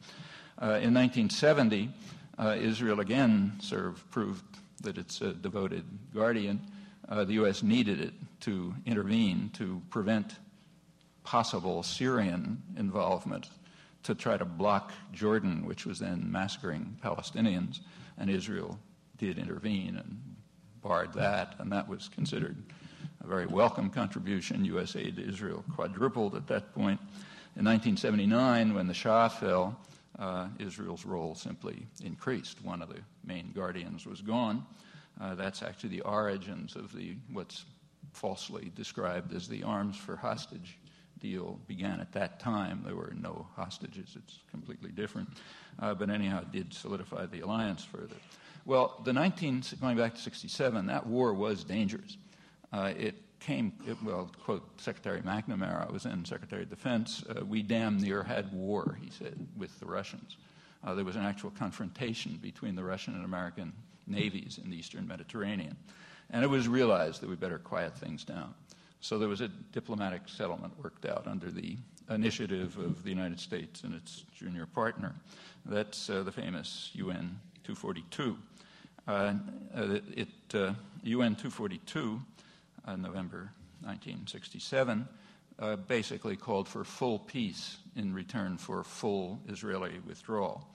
Uh, in 1970, uh, Israel again sort of proved that it's a devoted guardian. Uh, the U.S. needed it to intervene to prevent possible Syrian involvement to try to block Jordan, which was then massacring Palestinians, and Israel did intervene and barred that, and that was considered a very welcome contribution. U.S. aid to Israel quadrupled at that point. In 1979, when the Shah fell, uh, Israel's role simply increased. One of the main guardians was gone. Uh, that's actually the origins of the what's falsely described as the arms for hostage deal began at that time. There were no hostages. It's completely different. Uh, but anyhow, it did solidify the alliance further. Well, the 19, going back to 67, that war was dangerous. Uh, it came, it, well, quote Secretary McNamara, I was then Secretary of Defense, uh, we damn near had war, he said, with the Russians. Uh, there was an actual confrontation between the Russian and American navies in the eastern Mediterranean. And it was realized that we better quiet things down. So there was a diplomatic settlement worked out under the initiative of the United States and its junior partner. That's uh, the famous UN 242. Uh, uh, it, UN uh, 242, uh, November 1967, uh, basically called for full peace in return for full Israeli withdrawal.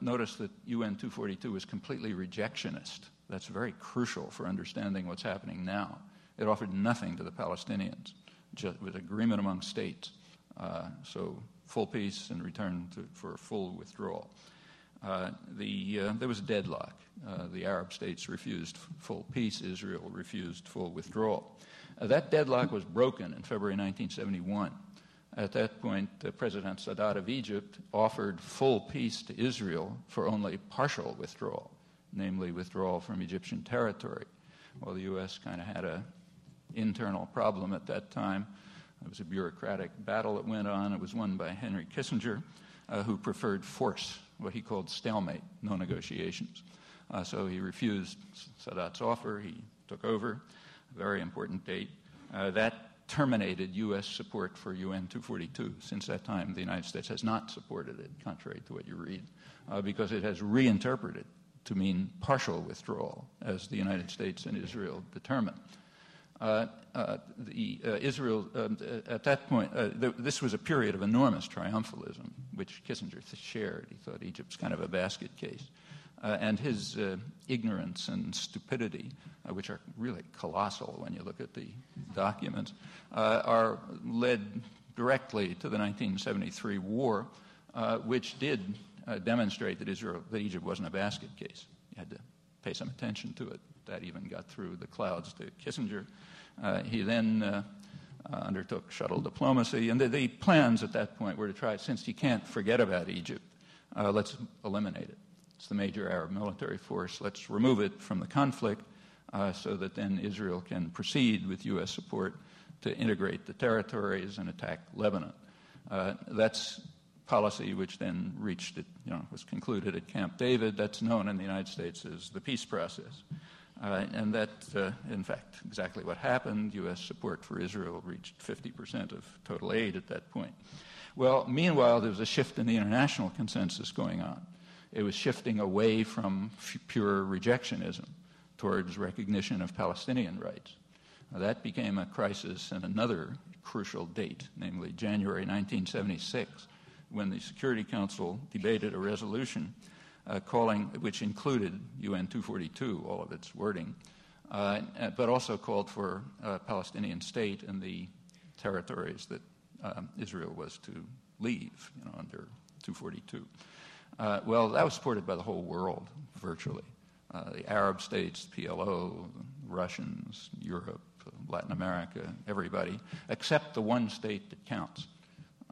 notice that UN 242 was completely rejectionist. That's very crucial for understanding what's happening now. It offered nothing to the Palestinians, just with agreement among states. Uh, so full peace in return to, for full withdrawal. Uh, the, uh, there was a deadlock. Uh, the Arab states refused full peace. Israel refused full withdrawal. That deadlock was broken in February 1971. At that point, President Sadat of Egypt offered full peace to Israel for only partial withdrawal, namely withdrawal from Egyptian territory. Well, the U.S. kind of had a internal problem at that time. It was a bureaucratic battle that went on. It was won by Henry Kissinger, uh, who preferred force, what he called stalemate, no negotiations. Uh, so he refused Sadat's offer. He took over, a very important date. Uh, that terminated U.S. support for UN 242. Since that time, the United States has not supported it, contrary to what you read, uh, because it has reinterpreted to mean partial withdrawal, as the United States and Israel determined. Uh, uh, the, uh, Israel, um, at that point, th- this was a period of enormous triumphalism, which Kissinger shared. He thought Egypt's kind of a basket case. and his ignorance and stupidity, which are really colossal when you look at the documents, are led directly to the 1973 war, which did demonstrate that Israel, that Egypt wasn't a basket case. You had to pay some attention to it that even got through the clouds to Kissinger. Uh, he then uh, uh, undertook shuttle diplomacy, and the, the, plans at that point were to try, since you can't forget about Egypt, uh, let's eliminate it. It's the major Arab military force. Let's remove it from the conflict uh, so that then Israel can proceed with U.S. support to integrate the territories and attack Lebanon. That's policy which then reached it, you know, was concluded at Camp David. That's known in the United States as the peace process. And that, uh, in fact, exactly what happened. U.S. support for Israel reached 50% of total aid at that point. Well, meanwhile, there was a shift in the international consensus going on. It was shifting away from f- pure rejectionism towards recognition of Palestinian rights. Now, that became a crisis in another crucial date, namely January 1976, when the Security Council debated a resolution calling, which included UN 242, all of its wording, uh, but also called for a Palestinian state in the territories that um, Israel was to leave, you know, under 242. Uh, well, that was supported by the whole world, virtually. Uh, the Arab states, PLO, Russians, Europe, Latin America, everybody, except the one state that counts,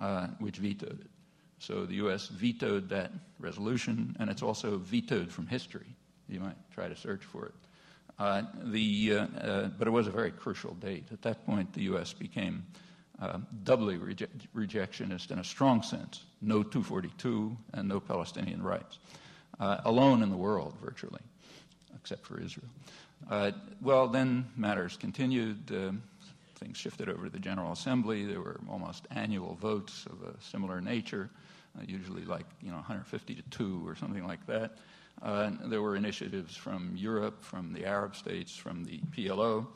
uh, which vetoed it. So the U.S. vetoed that resolution, and it's also vetoed from history. You might try to search for it. Uh, the, uh, uh, but it was a very crucial date. At that point, the U.S. became uh, doubly reje- rejectionist in a strong sense no 242 and no Palestinian rights, uh, alone in the world, virtually, except for Israel. Uh, well, then matters continued things shifted over to the General Assembly. There were almost annual votes of a similar nature usually like you know 150 to two or something like that. Uh, there were initiatives from Europe, from the Arab states, from the PLO,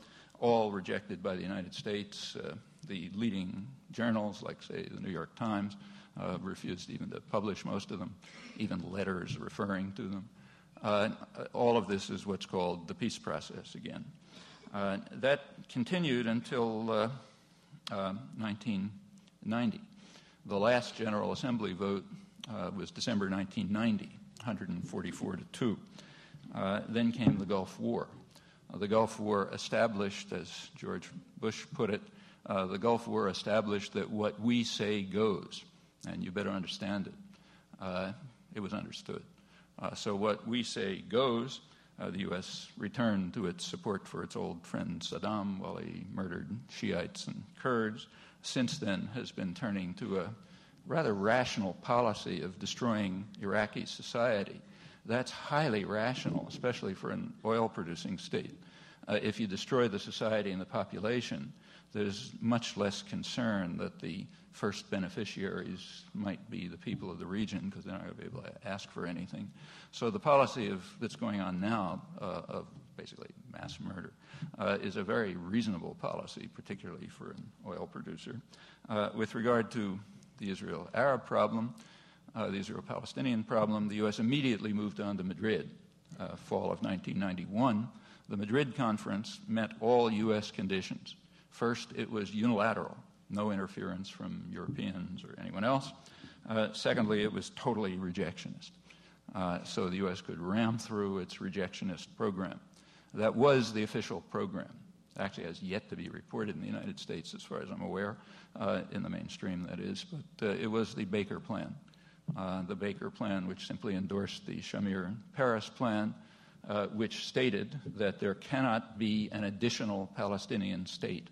all rejected by the United States. Uh, the leading journals, like say the New York Times, uh, refused even to publish most of them, even letters referring to them. Uh, all of this is what's called the peace process again. Uh, that continued until 1990. The last General Assembly vote uh, was December 1990, 144 to 2. Uh, then came the Gulf War. Uh, the Gulf War established, as George Bush put it, uh, the Gulf War established that what we say goes, and you better understand it. Uh, it was understood. Uh, so what we say goes. The U.S. returned to its support for its old friend Saddam while he murdered Shiites and Kurds. Since then, has been turning to a rather rational policy of destroying Iraqi society. That's highly rational, especially for an oil producing state. Uh, if you destroy the society and the population, there's much less concern that the first beneficiaries might be the people of the region because they're not going to be able to ask for anything. So the policy of, that's going on now uh, of basically mass murder uh, is a very reasonable policy, particularly for an oil producer. Uh, with regard to the Israel Arab problem, uh, the Israel Palestinian problem, the U.S. immediately moved on to Madrid, uh, fall of 1991. The Madrid conference met all U.S. conditions. First, it was unilateral, no interference from Europeans or anyone else. Uh, secondly, it was totally rejectionist. Uh, so the U.S. could ram through its rejectionist program. That was the official program. Actually, has yet to be reported in the United States, as far as I'm aware, uh, in the mainstream, that is. But uh, it was the Baker Plan. Uh, the Baker Plan, which simply endorsed the Shamir Peres Plan, uh, which stated that there cannot be an additional Palestinian state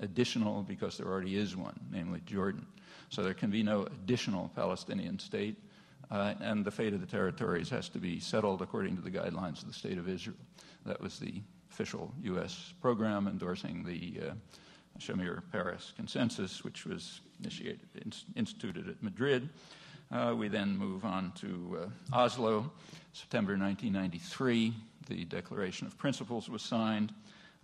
additional because there already is one, namely Jordan. So there can be no additional Palestinian state, uh, and the fate of the territories has to be settled according to the guidelines of the State of Israel. That was the official U.S. program endorsing the uh, Shamir Peres Consensus, which was initiated, in, instituted at Madrid. Uh, we then move on to uh, Oslo, September 1993. The Declaration of Principles was signed.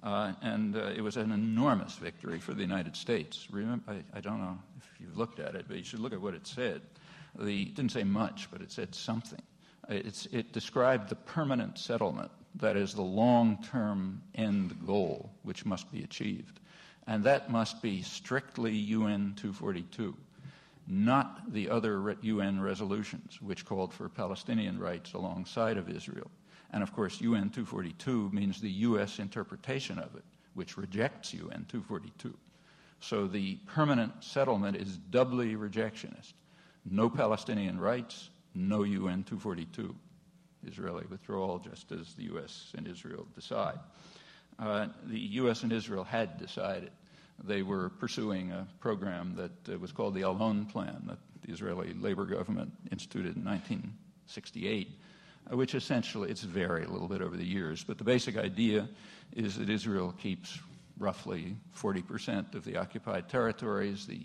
Uh, and uh, it was an enormous victory for the United States. Remember, I, I, don't know if you've looked at it, but you should look at what it said. The, it didn't say much, but it said something. It's, it described the permanent settlement, that is, the long term end goal, which must be achieved. And that must be strictly UN 242, not the other UN resolutions, which called for Palestinian rights alongside of Israel. And of course, UN 242 means the U.S. interpretation of it, which rejects UN 242. So the permanent settlement is doubly rejectionist. No Palestinian rights, no UN 242. Israeli withdrawal, just as the U.S. and Israel decide. Uh, the U.S. and Israel had decided they were pursuing a program that uh, was called the Allon Plan that the Israeli labor government instituted in 1968 uh, which essentially, it's varied a little bit over the years, but the basic idea is that Israel keeps roughly 40% of the occupied territories, the,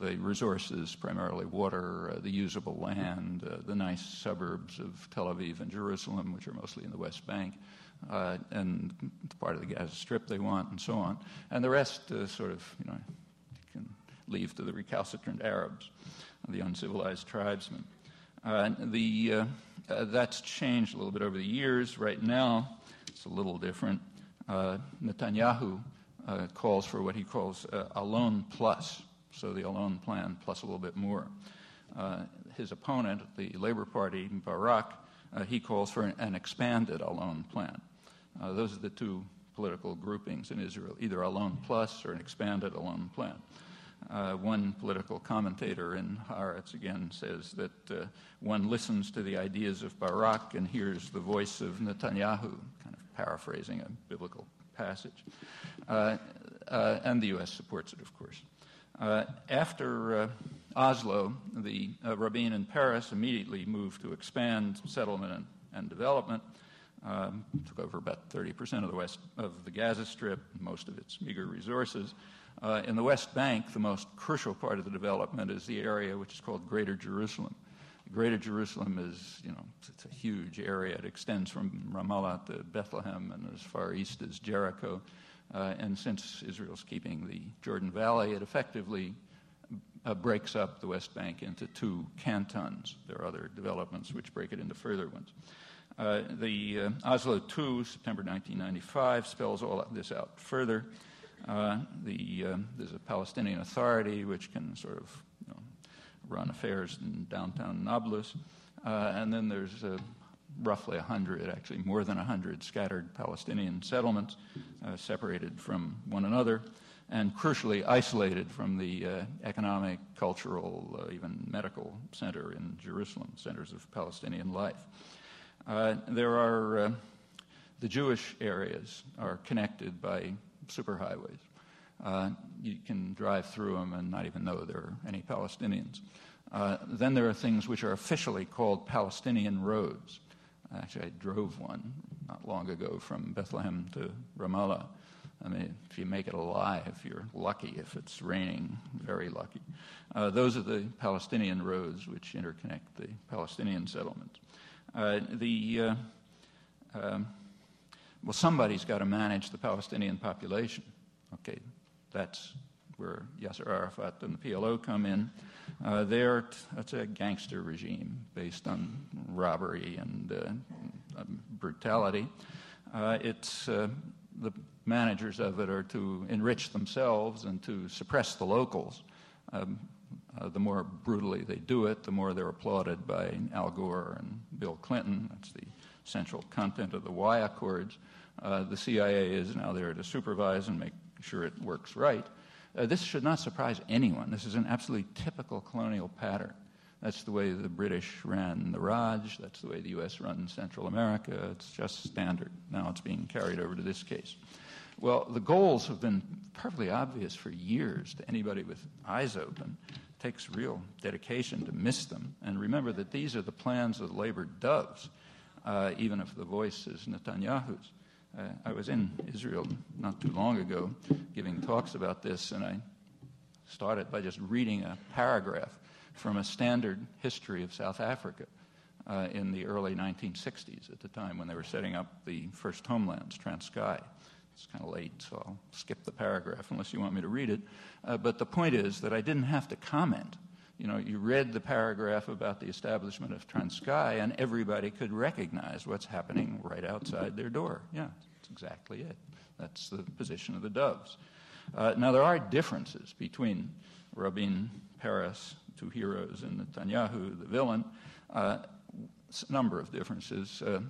the resources, primarily water, uh, the usable land, uh, the nice suburbs of Tel Aviv and Jerusalem, which are mostly in the West Bank, uh, and part of the Gaza Strip they want, and so on. And the rest uh, sort of, you know, you can leave to the recalcitrant Arabs, the uncivilized tribesmen. Uh, the, uh, that's changed a little bit over the years. Right now, it's a little different. Netanyahu calls for what he calls Allon plus, so the Allon plan plus a little bit more. his opponent, the Labor Party, Barak, he calls for an, an expanded Allon plan. those are the two political groupings in Israel, either Allon plus or an expanded Allon plan. Uh, one political commentator in Haaretz again says that uh, one listens to the ideas of Barak and hears the voice of Netanyahu, kind of paraphrasing a biblical passage. Uh, uh and the U.S. supports it, of course. Uh, after uh, Oslo, the Rabin in Peres immediately moved to expand settlement and, and development. Um, took over about 30% of the west of the Gaza Strip, most of its meager resources, uh, in the West Bank, the most crucial part of the development is the area which is called Greater Jerusalem. Greater Jerusalem is, you know, it's a huge area. It extends from Ramallah to Bethlehem and as far east as Jericho. Uh, and since Israel's keeping the Jordan Valley, it effectively uh, breaks up the West Bank into two cantons. There are other developments which break it into further ones. Uh, the uh, Oslo II, September 1995, spells all this out further. Uh, the, uh, there's a Palestinian Authority which can sort of you know, run affairs in downtown Nablus. And then there's roughly 100, actually more than 100 scattered Palestinian settlements uh, separated from one another. and crucially isolated from the uh, economic, cultural, uh, even medical center in Jerusalem, centers of Palestinian life. Uh, there are uh, the Jewish areas are connected by superhighways. Uh, you can drive through them and not even know there are any Palestinians. Then there are things which are officially called Palestinian roads. Actually, I drove one not long ago from Bethlehem to Ramallah. I mean, if you make it alive, you're lucky. If it's raining, very lucky. Uh, those are the Palestinian roads which interconnect the Palestinian settlements. Uh, the uh, um, well, somebody's got to manage the Palestinian population. Okay, that's where Yasser Arafat and the PLO come in. Uh, there, that's a gangster regime based on robbery and uh, brutality. Uh, it's uh, the managers of it are to enrich themselves and to suppress the locals. Um, uh, the more brutally they do it, the more they're applauded by Al Gore and Bill Clinton. That's the central content of the Wye Accords. Uh, the CIA is now there to supervise and make sure it works right. Uh, this should not surprise anyone. This is an absolutely typical colonial pattern. That's the way the British ran the Raj. That's the way the U.S. runs Central America. It's just standard. Now it's being carried over to this case. Well, the goals have been perfectly obvious for years to anybody with eyes open. It takes real dedication to miss them. And remember that these are the plans of the labor doves, uh, even if the voice is Netanyahu's. Uh, I was in Israel not too long ago giving talks about this, and I started by just reading a paragraph from a standard history of South Africa uh, in the early 1960s, at the time when they were setting up the first homelands, Transkei. It's kind of late, so I'll skip the paragraph unless you want me to read it. Uh, but the point is that I didn't have to comment. You know, you read the paragraph about the establishment of Transkei, and everybody could recognize what's happening right outside their door. Yeah, that's exactly it. That's the position of the doves. Uh, now, there are differences between Rabin, Peres, two heroes, and Netanyahu, the villain. Uh, a number of differences, uh,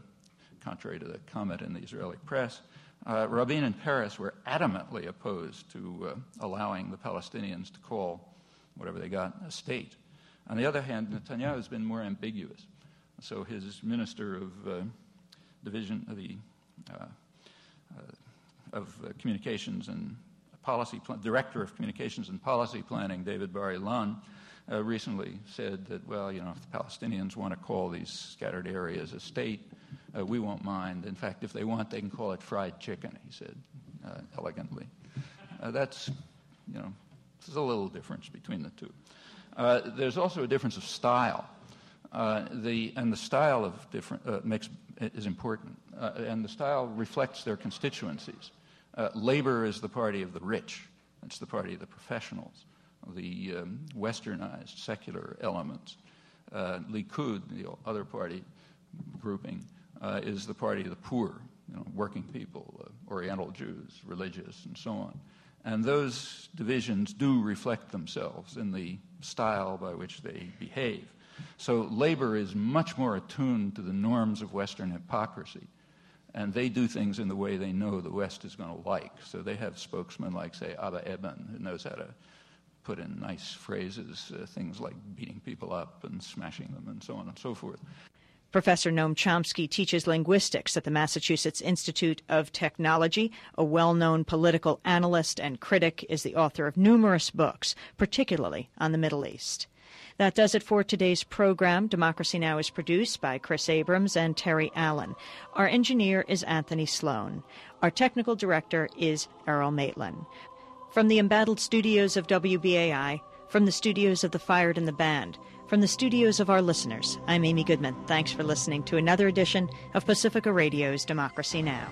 contrary to the comment in the Israeli press. Uh, Rabin and Peres were adamantly opposed to uh, allowing the Palestinians to call whatever they got a state. On the other hand, Netanyahu has been more ambiguous. So his minister of uh, division of the uh, uh, of communications and policy, pl- director of communications and policy planning, David Bar Ilan, uh, recently said that, well, you know, if the Palestinians want to call these scattered areas a state, uh, we won't mind. In fact, if they want, they can call it fried chicken, he said uh, elegantly. Uh, that's, you know, there's a little difference between the two. Uh, there's also a difference of style. Uh, the, and the style of different uh, makes, is important. and the style reflects their constituencies. labor is the party of the rich. It's the party of the professionals, the um, westernized secular elements. Likud, the other party grouping, uh, is the party of the poor, you know, working people, uh, Oriental Jews, religious, and so on. And those divisions do reflect themselves in the style by which they behave. So labor is much more attuned to the norms of Western hypocrisy. And they do things in the way they know the West is going to like. So they have spokesmen like, say, Abba Eban, who knows how to put in nice phrases, uh, things like beating people up and smashing them and so on and so forth. Professor Noam Chomsky teaches linguistics at the Massachusetts Institute of Technology. A well known political analyst and critic is the author of numerous books, particularly on the Middle East. That does it for today's program. Democracy Now! is produced by Chris Abrams and Terry Allen. Our engineer is Anthony Sloan. Our technical director is Errol Maitland. From the embattled studios of WBAI, from the studios of the Fired and the Banned, from the studios of our listeners, I'm Amy Goodman. Thanks for listening to another edition of Pacifica Radio's Democracy Now!